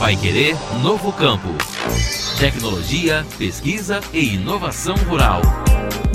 Vai Querer Novo Campo. Tecnologia, pesquisa e inovação rural.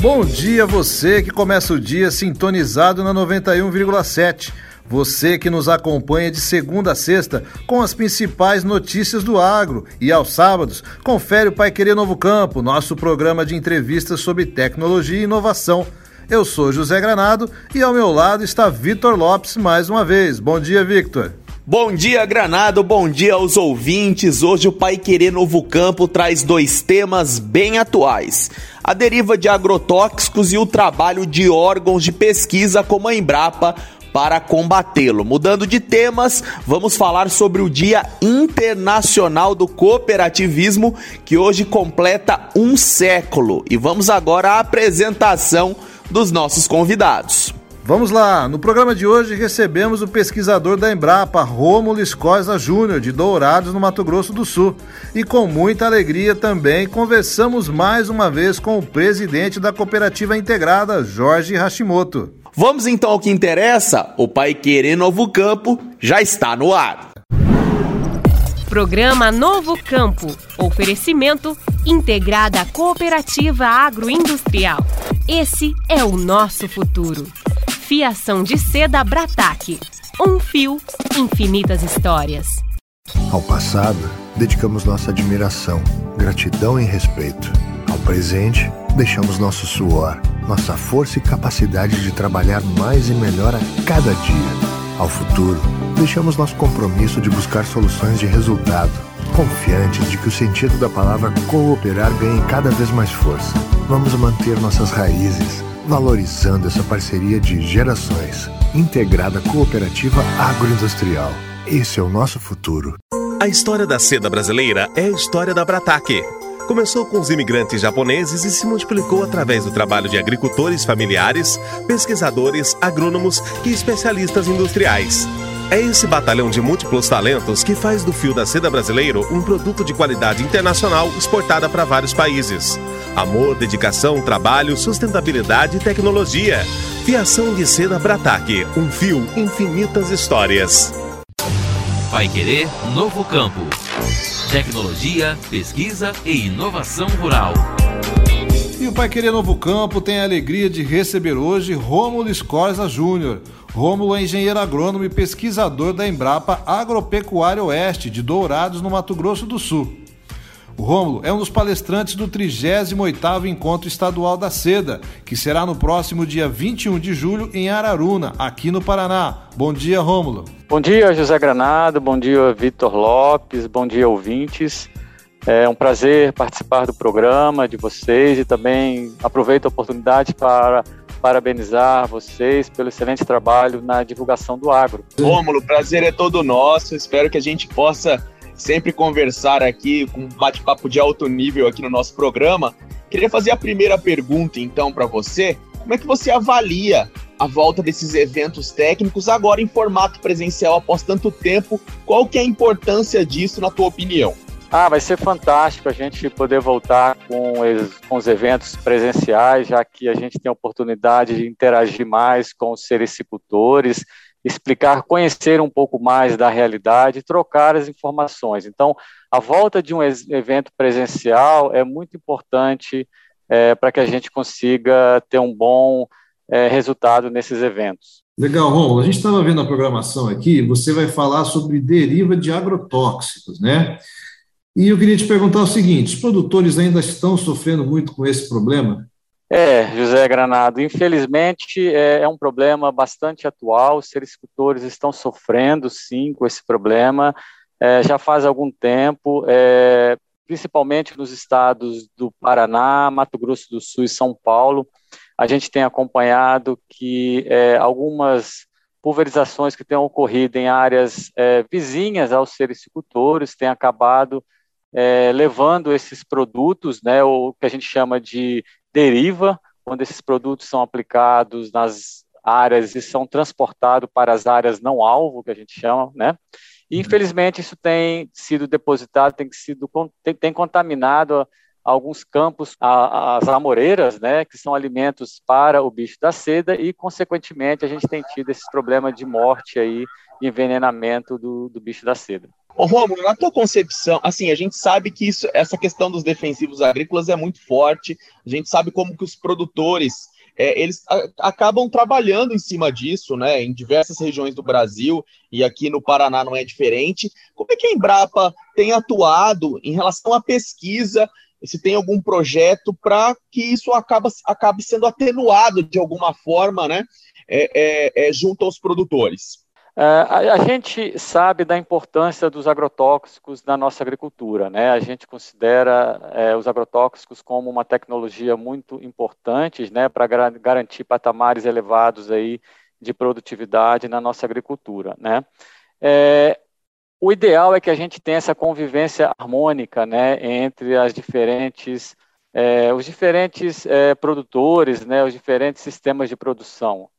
Bom dia você que começa o dia sintonizado na 91,7. Você que nos acompanha de segunda a sexta com as principais notícias do agro e aos sábados confere o Pai Querer Novo Campo, nosso programa de entrevistas sobre tecnologia e inovação. Eu sou José Granado e ao meu lado está Vitor Lopes mais uma vez. Bom dia, Victor. Bom dia, Granado. Bom dia aos ouvintes. Hoje o Pai Querer Novo Campo traz dois temas bem atuais: a deriva de agrotóxicos e o trabalho de órgãos de pesquisa como a Embrapa para combatê-lo. Mudando de temas, vamos falar sobre o Dia Internacional do Cooperativismo, que hoje completa um século. E vamos agora à apresentação dos nossos convidados. Vamos lá, no programa de hoje recebemos o pesquisador da Embrapa, Rômulo Escosa Júnior, de Dourados, no Mato Grosso do Sul. E com muita alegria também conversamos mais uma vez com o presidente da Cooperativa Integrada, Jorge Hashimoto. Vamos então ao que interessa? O Pai Querer Novo Campo já está no ar. Programa Novo Campo. Oferecimento Integrada Cooperativa Agroindustrial. Esse é o nosso futuro. Fiação de seda Brataque. Um fio, infinitas histórias. Ao passado, dedicamos nossa admiração, gratidão e respeito. Ao presente, deixamos nosso suor, nossa força e capacidade de trabalhar mais e melhor a cada dia. Ao futuro, deixamos nosso compromisso de buscar soluções de resultado, confiantes de que o sentido da palavra cooperar ganhe cada vez mais força. Vamos manter nossas raízes valorizando essa parceria de gerações. Integrada Cooperativa Agroindustrial. Esse é o nosso futuro. A história da seda brasileira é a história da Brataque. Começou com os imigrantes japoneses e se multiplicou através do trabalho de agricultores familiares, pesquisadores, agrônomos e especialistas industriais. É esse batalhão de múltiplos talentos que faz do fio da seda brasileiro um produto de qualidade internacional exportada para vários países. Amor, dedicação, trabalho, sustentabilidade e tecnologia. Fiação de seda Brataque, um fio, infinitas histórias. Vai Querer Novo Campo. Tecnologia, pesquisa e inovação rural. E o Pai Querer Novo Campo tem a alegria de receber hoje Rômulo Escorza Júnior. Rômulo é engenheiro agrônomo e pesquisador da Embrapa Agropecuária Oeste, de Dourados, no Mato Grosso do Sul. O Rômulo é um dos palestrantes do 38º Encontro Estadual da Seda, que será no próximo dia 21 de julho em Araruna, aqui no Paraná. Bom dia, Rômulo. Bom dia, José Granado. Bom dia, Vitor Lopes. Bom dia, ouvintes. É um prazer participar do programa de vocês e também aproveito a oportunidade para parabenizar vocês pelo excelente trabalho na divulgação do agro. Rômulo, o prazer é todo nosso. Espero que a gente possa sempre conversar aqui com um bate-papo de alto nível aqui no nosso programa. Queria fazer a primeira pergunta, então, para você. Como é que você avalia a volta desses eventos técnicos agora em formato presencial após tanto tempo? Qual que é a importância disso, na tua opinião? Ah, vai ser fantástico a gente poder voltar com, com os eventos presenciais, já que a gente tem a oportunidade de interagir mais com os sericultores, explicar, conhecer um pouco mais da realidade, trocar as informações. Então, a volta de um evento presencial é muito importante é, para que a gente consiga ter um bom é, resultado nesses eventos. Legal, Romulo. A gente estava vendo a programação aqui, você vai falar sobre deriva de agrotóxicos, né? E eu queria te perguntar o seguinte: os produtores ainda estão sofrendo muito com esse problema? É, José Granado, infelizmente é, é um problema bastante atual. Os sericultores estão sofrendo, sim, com esse problema. É, já faz algum tempo, é, principalmente nos estados do Paraná, Mato Grosso do Sul e São Paulo. A gente tem acompanhado que é, algumas pulverizações que têm ocorrido em áreas é, vizinhas aos sericultores têm acabado é, levando esses produtos, né, o que a gente chama de deriva, quando esses produtos são aplicados nas áreas e são transportados para as áreas não alvo, que a gente chama, né? E, infelizmente, isso tem sido depositado, tem sido tem, tem contaminado alguns campos, a, as amoreiras, né, que são alimentos para o bicho da seda e, consequentemente, a gente tem tido esse problema de morte aí, envenenamento do, do bicho da seda. Ô, Romulo, na tua concepção, assim, a gente sabe que isso, essa questão dos defensivos agrícolas é muito forte, a gente sabe como que os produtores, é, eles a, acabam trabalhando em cima disso, né, em diversas regiões do Brasil, e aqui no Paraná não é diferente. Como é que a Embrapa tem atuado em relação à pesquisa, se tem algum projeto para que isso acaba, acabe sendo atenuado de alguma forma, né, é, é, é junto aos produtores? É, a, gente sabe da importância dos agrotóxicos na nossa agricultura, né? A gente considera é, os agrotóxicos como uma tecnologia muito importante, né, para garantir patamares elevados aí de produtividade na nossa agricultura, né? É, o ideal é que a gente tenha essa convivência harmônica, né, entre as diferentes, é, os diferentes é, produtores, né, os diferentes sistemas de produção.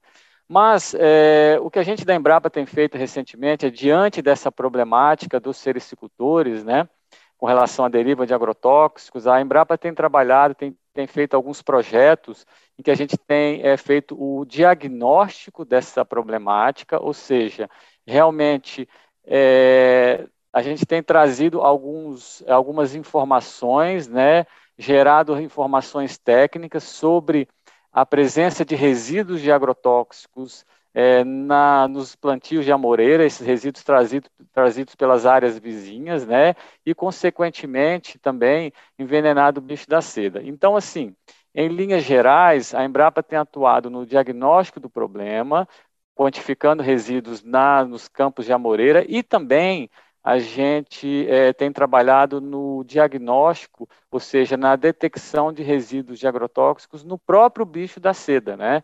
Mas é, o que a gente da Embrapa tem feito recentemente é, diante dessa problemática dos sericicultores, né, com relação à deriva de agrotóxicos, a Embrapa tem trabalhado, tem, tem feito alguns projetos em que a gente tem é, feito o diagnóstico dessa problemática, ou seja, realmente é, a gente tem trazido alguns, algumas informações, né, gerado informações técnicas sobre a presença de resíduos de agrotóxicos é, na, nos plantios de amoreira, esses resíduos trazido, trazidos pelas áreas vizinhas, né, e, consequentemente, também envenenado o bicho da seda. Então, assim, em linhas gerais, a Embrapa tem atuado no diagnóstico do problema, quantificando resíduos na, nos campos de amoreira e também a gente é, tem trabalhado no diagnóstico, ou seja, na detecção de resíduos de agrotóxicos no próprio bicho da seda, né?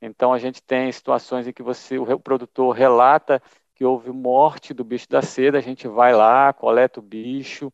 Então a gente tem situações em que você, o produtor relata que houve morte do bicho da seda, a gente vai lá, coleta o bicho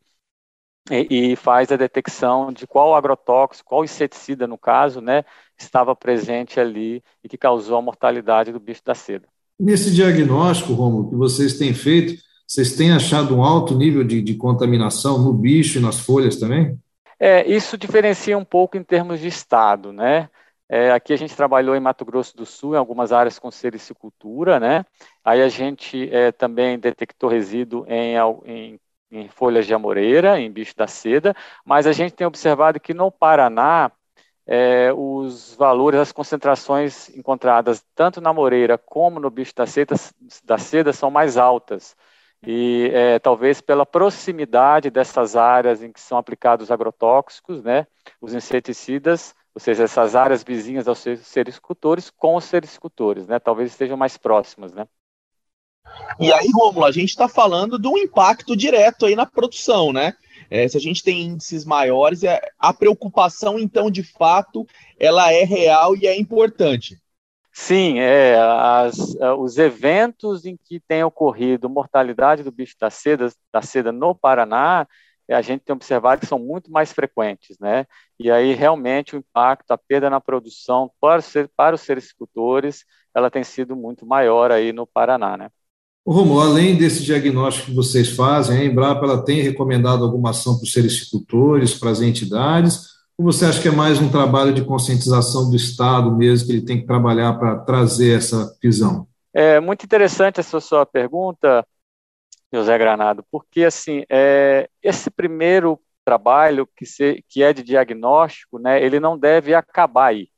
e, e faz a detecção de qual agrotóxico, qual inseticida no caso, né, estava presente ali e que causou a mortalidade do bicho da seda. Nesse diagnóstico, Romulo, que vocês têm feito, vocês têm achado um alto nível de, de contaminação no bicho e nas folhas também? É, isso diferencia um pouco em termos de estado, né? É, aqui a gente trabalhou em Mato Grosso do Sul, em algumas áreas com sericicultura, né? Aí a gente é, também detectou resíduo em, em, em, folhas de amoreira, em bicho da seda, mas a gente tem observado que no Paraná é, os valores, as concentrações encontradas tanto na moreira como no bicho da seda, da seda são mais altas e é, talvez pela proximidade dessas áreas em que são aplicados agrotóxicos, né, os inseticidas, ou seja, essas áreas vizinhas aos sericultores com os sericultores, né, talvez estejam mais próximas, né. E aí, Rômulo, a gente está falando de um impacto direto aí na produção, né? É, se a gente tem índices maiores, é, a preocupação, então, de fato, ela é real e é importante. Sim, é, as, é, os eventos em que tem ocorrido mortalidade do bicho da seda, da seda no Paraná, é, a gente tem observado que são muito mais frequentes, né? E aí realmente o impacto, a perda na produção para, para os sericultores, ela tem sido muito maior aí no Paraná, né? Romulo, além desse diagnóstico que vocês fazem, a Embrapa ela tem recomendado alguma ação para os sericultores, para as entidades, ou você acha que é mais um trabalho de conscientização do Estado mesmo, que ele tem que trabalhar para trazer essa visão? É muito interessante essa sua pergunta, José Granado, porque assim, é, esse primeiro trabalho que, se, que é de diagnóstico, né, ele não deve acabar aí.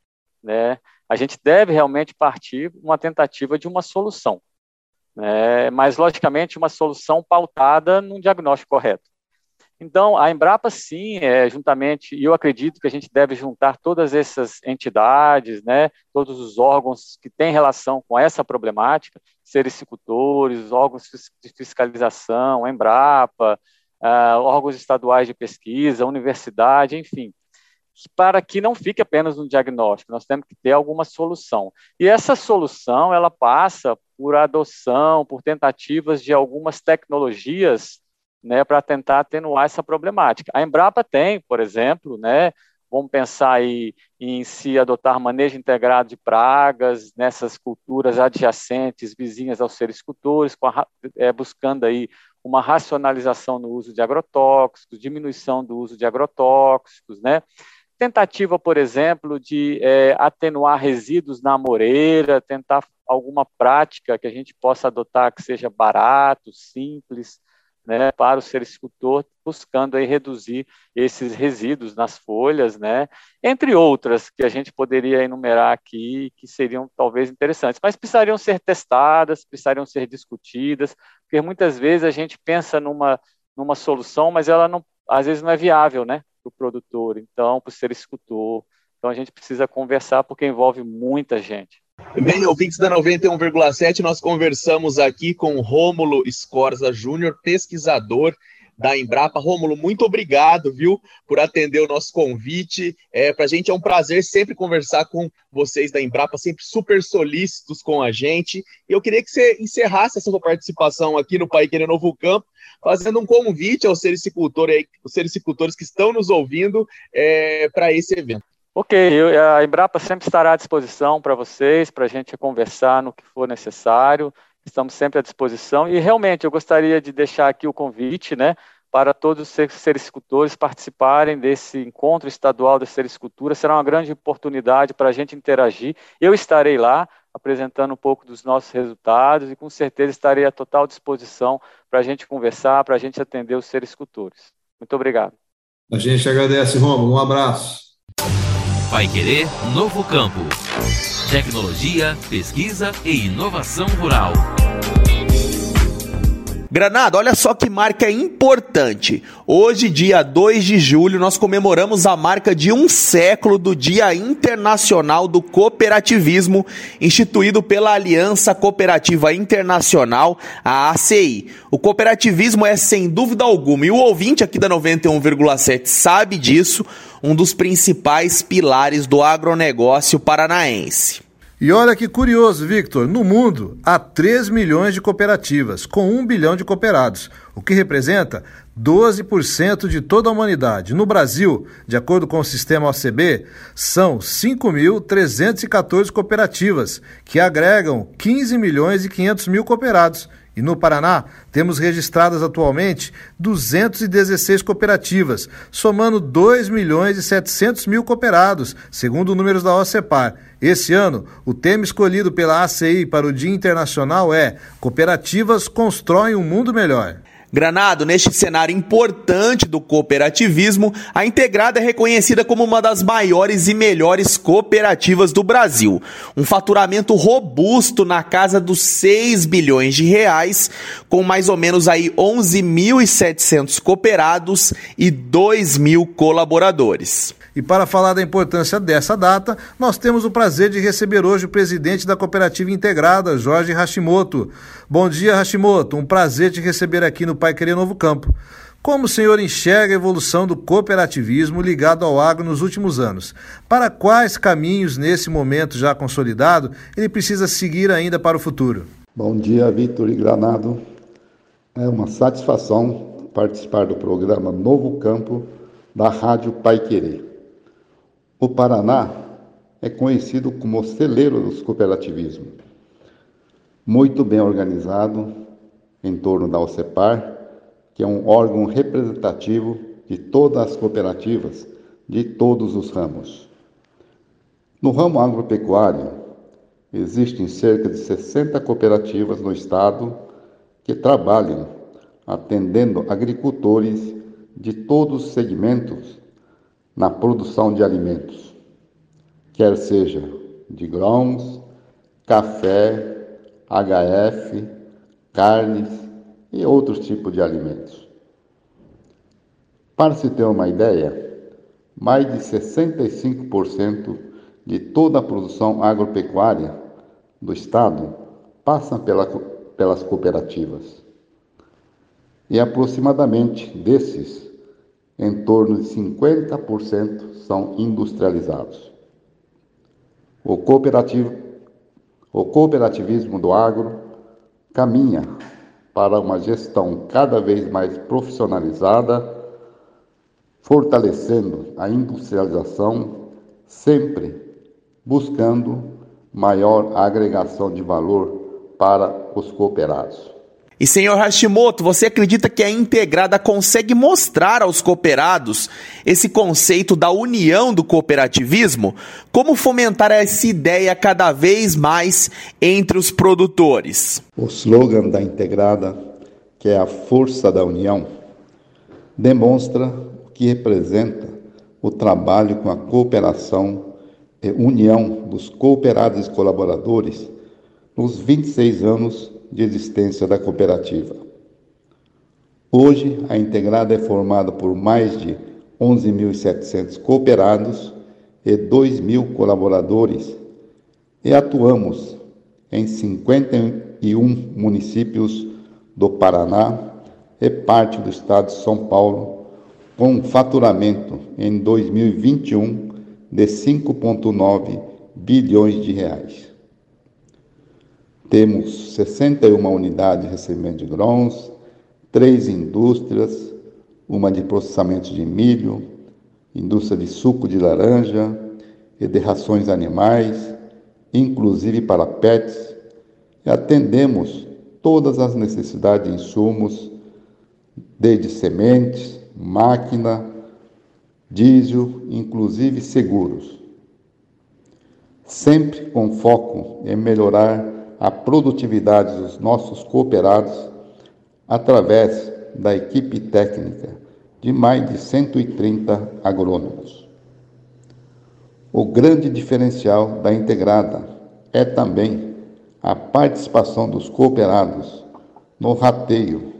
Né? A gente deve realmente partir uma tentativa de uma solução. Né? Mas, logicamente, uma solução pautada num diagnóstico correto. Então, a Embrapa, sim, é, juntamente, e eu acredito que a gente deve juntar todas essas entidades, né, todos os órgãos que têm relação com essa problemática, sericicultores, órgãos de fiscalização, Embrapa, uh, órgãos estaduais de pesquisa, universidade, enfim, para que não fique apenas um diagnóstico, nós temos que ter alguma solução. E essa solução, ela passa por adoção, por tentativas de algumas tecnologias né, para tentar atenuar essa problemática. A Embrapa tem, por exemplo, né, vamos pensar aí em se adotar manejo integrado de pragas nessas culturas adjacentes, vizinhas aos sericultores, é, buscando aí uma racionalização no uso de agrotóxicos, diminuição do uso de agrotóxicos, né? Tentativa, por exemplo, de é, atenuar resíduos na amoreira, tentar alguma prática que a gente possa adotar que seja barato, simples, né, para o sericultor, buscando aí reduzir esses resíduos nas folhas, né, entre outras que a gente poderia enumerar aqui, que seriam talvez interessantes, mas precisariam ser testadas, precisariam ser discutidas, porque muitas vezes a gente pensa numa, numa solução, mas ela não, às vezes não é viável, né, para o produtor, então, para o sericultor, então a gente precisa conversar porque envolve muita gente. Bem, ouvintes da 91,7, nós conversamos aqui com Rômulo Escorza Júnior, pesquisador da Embrapa. Rômulo, muito obrigado, viu, por atender o nosso convite. É, Para a gente é um prazer sempre conversar com vocês da Embrapa, sempre super solícitos com a gente. E eu queria que você encerrasse essa sua participação aqui no Pai Querer Novo Campo, fazendo um convite aos sericicultores, aos sericicultores que estão nos ouvindo é, para esse evento. Ok, eu, a Embrapa sempre estará à disposição para vocês, para a gente conversar no que for necessário. Estamos sempre à disposição e realmente eu gostaria de deixar aqui o convite, né, para todos os sericultores participarem desse encontro estadual da sericultura. Será uma grande oportunidade para a gente interagir. Eu estarei lá apresentando um pouco dos nossos resultados e com certeza estarei à total disposição para a gente conversar, para a gente atender os sericultores. Muito obrigado. A gente agradece, Romulo. Um abraço. Vai Querer Novo Campo. Tecnologia, pesquisa e inovação rural. Granada, olha só que marca importante. Hoje, dia 2 de julho, nós comemoramos a marca de um século do Dia Internacional do Cooperativismo, instituído pela Aliança Cooperativa Internacional, a ACI. O cooperativismo é, sem dúvida alguma, e o ouvinte aqui da 91,7 sabe disso, um dos principais pilares do agronegócio paranaense. E olha que curioso, Victor, no mundo há 3 milhões de cooperativas, com 1 bilhão de cooperados, o que representa 12% de toda a humanidade. No Brasil, de acordo com o sistema OCB, são 5.314 cooperativas, que agregam 15 milhões e 500 mil cooperados e no Paraná, temos registradas atualmente 216 cooperativas, somando 2 milhões e 700 mil cooperados, segundo números da OCEPAR. Esse ano, o tema escolhido pela ACI para o Dia Internacional é Cooperativas constroem um mundo melhor. Granado, neste cenário importante do cooperativismo, a Integrada é reconhecida como uma das maiores e melhores cooperativas do Brasil. Um faturamento robusto na casa dos 6 bilhões de reais, com mais ou menos aí 11.700 cooperados e 2 mil colaboradores. E para falar da importância dessa data, nós temos o prazer de receber hoje o presidente da Cooperativa Integrada, Jorge Hashimoto. Bom dia, Hashimoto. Um prazer te receber aqui no Pai Querer Novo Campo. Como o senhor enxerga a evolução do cooperativismo ligado ao agro nos últimos anos? Para quais caminhos, nesse momento já consolidado, ele precisa seguir ainda para o futuro? Bom dia, Vitor e Granado. É uma satisfação participar do programa Novo Campo da Rádio Pai Querer. O Paraná é conhecido como o celeiro dos cooperativismo. Muito bem organizado em torno da OCEPAR, que é um órgão representativo de todas as cooperativas de todos os ramos. No ramo agropecuário, existem cerca de 60 cooperativas no estado que trabalham atendendo agricultores de todos os segmentos na produção de alimentos, quer seja de grãos, café, HF, carnes e outros tipos de alimentos. Para se ter uma ideia, mais de 65% de toda a produção agropecuária do Estado passa pela, pelas cooperativas. E aproximadamente desses, em torno de 50% são industrializados. O, cooperativo, o cooperativismo do agro caminha para uma gestão cada vez mais profissionalizada, fortalecendo a industrialização, sempre buscando maior agregação de valor para os cooperados. E senhor Hashimoto, você acredita que a integrada consegue mostrar aos cooperados esse conceito da união do cooperativismo? Como fomentar essa ideia cada vez mais entre os produtores? O slogan da integrada, que é a força da união, demonstra o que representa o trabalho com a cooperação e união dos cooperados e colaboradores nos 26 anos de existência da cooperativa. Hoje, a Integrada é formada por mais de 11.700 cooperados e 2.000 colaboradores e atuamos em 51 municípios do Paraná e parte do estado de São Paulo, com um faturamento em 2021 de 5,9 bilhões de reais. Temos 61 unidades de recebimento de grãos, três indústrias, uma de processamento de milho, indústria de suco de laranja e de rações animais, inclusive para pets, e atendemos todas as necessidades de insumos, desde sementes, máquina, diesel, inclusive seguros. Sempre com foco em melhorar a produtividade dos nossos cooperados através da equipe técnica de mais de 130 agrônomos. O grande diferencial da integrada é também a participação dos cooperados no rateio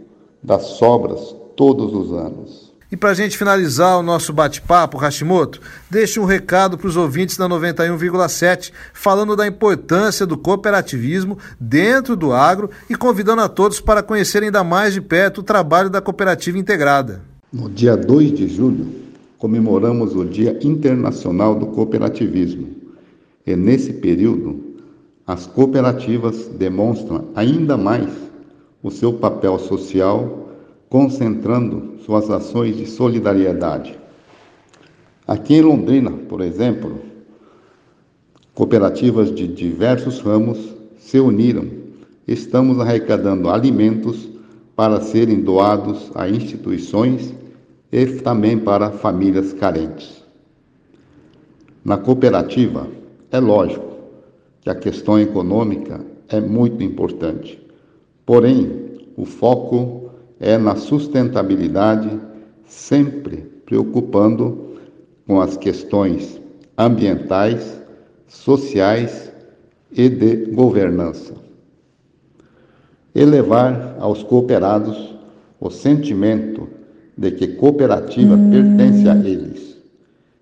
das sobras todos os anos. E para a gente finalizar o nosso bate-papo, Hashimoto, deixe um recado para os ouvintes da 91,7, falando da importância do cooperativismo dentro do agro e convidando a todos para conhecerem ainda mais de perto o trabalho da cooperativa integrada. No dia 2 de julho, comemoramos o Dia Internacional do Cooperativismo. E nesse período, as cooperativas demonstram ainda mais o seu papel social concentrando suas ações de solidariedade. Aqui em Londrina, por exemplo, cooperativas de diversos ramos se uniram. Estamos arrecadando alimentos para serem doados a instituições e também para famílias carentes. Na cooperativa, é lógico que a questão econômica é muito importante, porém, o foco é na sustentabilidade, sempre preocupando com as questões ambientais, sociais e de governança. Elevar aos cooperados o sentimento de que cooperativa hum. pertence a eles.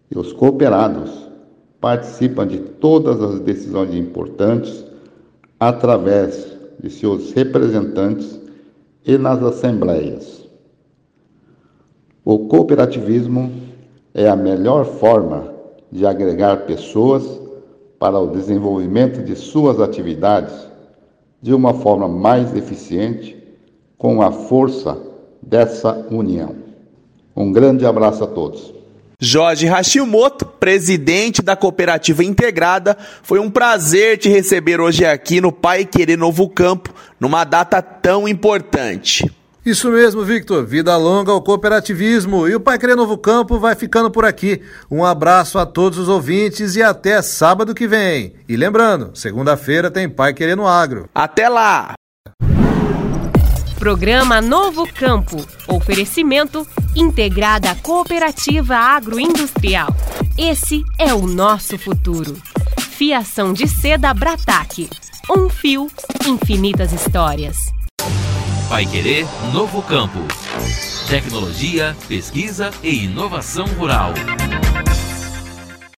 E os cooperados participam de todas as decisões importantes através de seus representantes e nas assembleias. O cooperativismo é a melhor forma de agregar pessoas para o desenvolvimento de suas atividades de uma forma mais eficiente com a força dessa união. Um grande abraço a todos. Jorge Hashimoto, presidente da Cooperativa Integrada, foi um prazer te receber hoje aqui no Pai Querer Novo Campo, numa data tão importante. Isso mesmo, Victor. Vida longa ao cooperativismo. E o Pai Querer Novo Campo vai ficando por aqui. Um abraço a todos os ouvintes e até sábado que vem. E lembrando, segunda-feira tem Pai Querer no Agro. Até lá! Programa Novo Campo. Oferecimento Integrada Cooperativa Agroindustrial. Esse é o nosso futuro. Fiação de seda Brataque. Um fio, infinitas histórias. Vai querer Novo Campo. Tecnologia, pesquisa e inovação rural.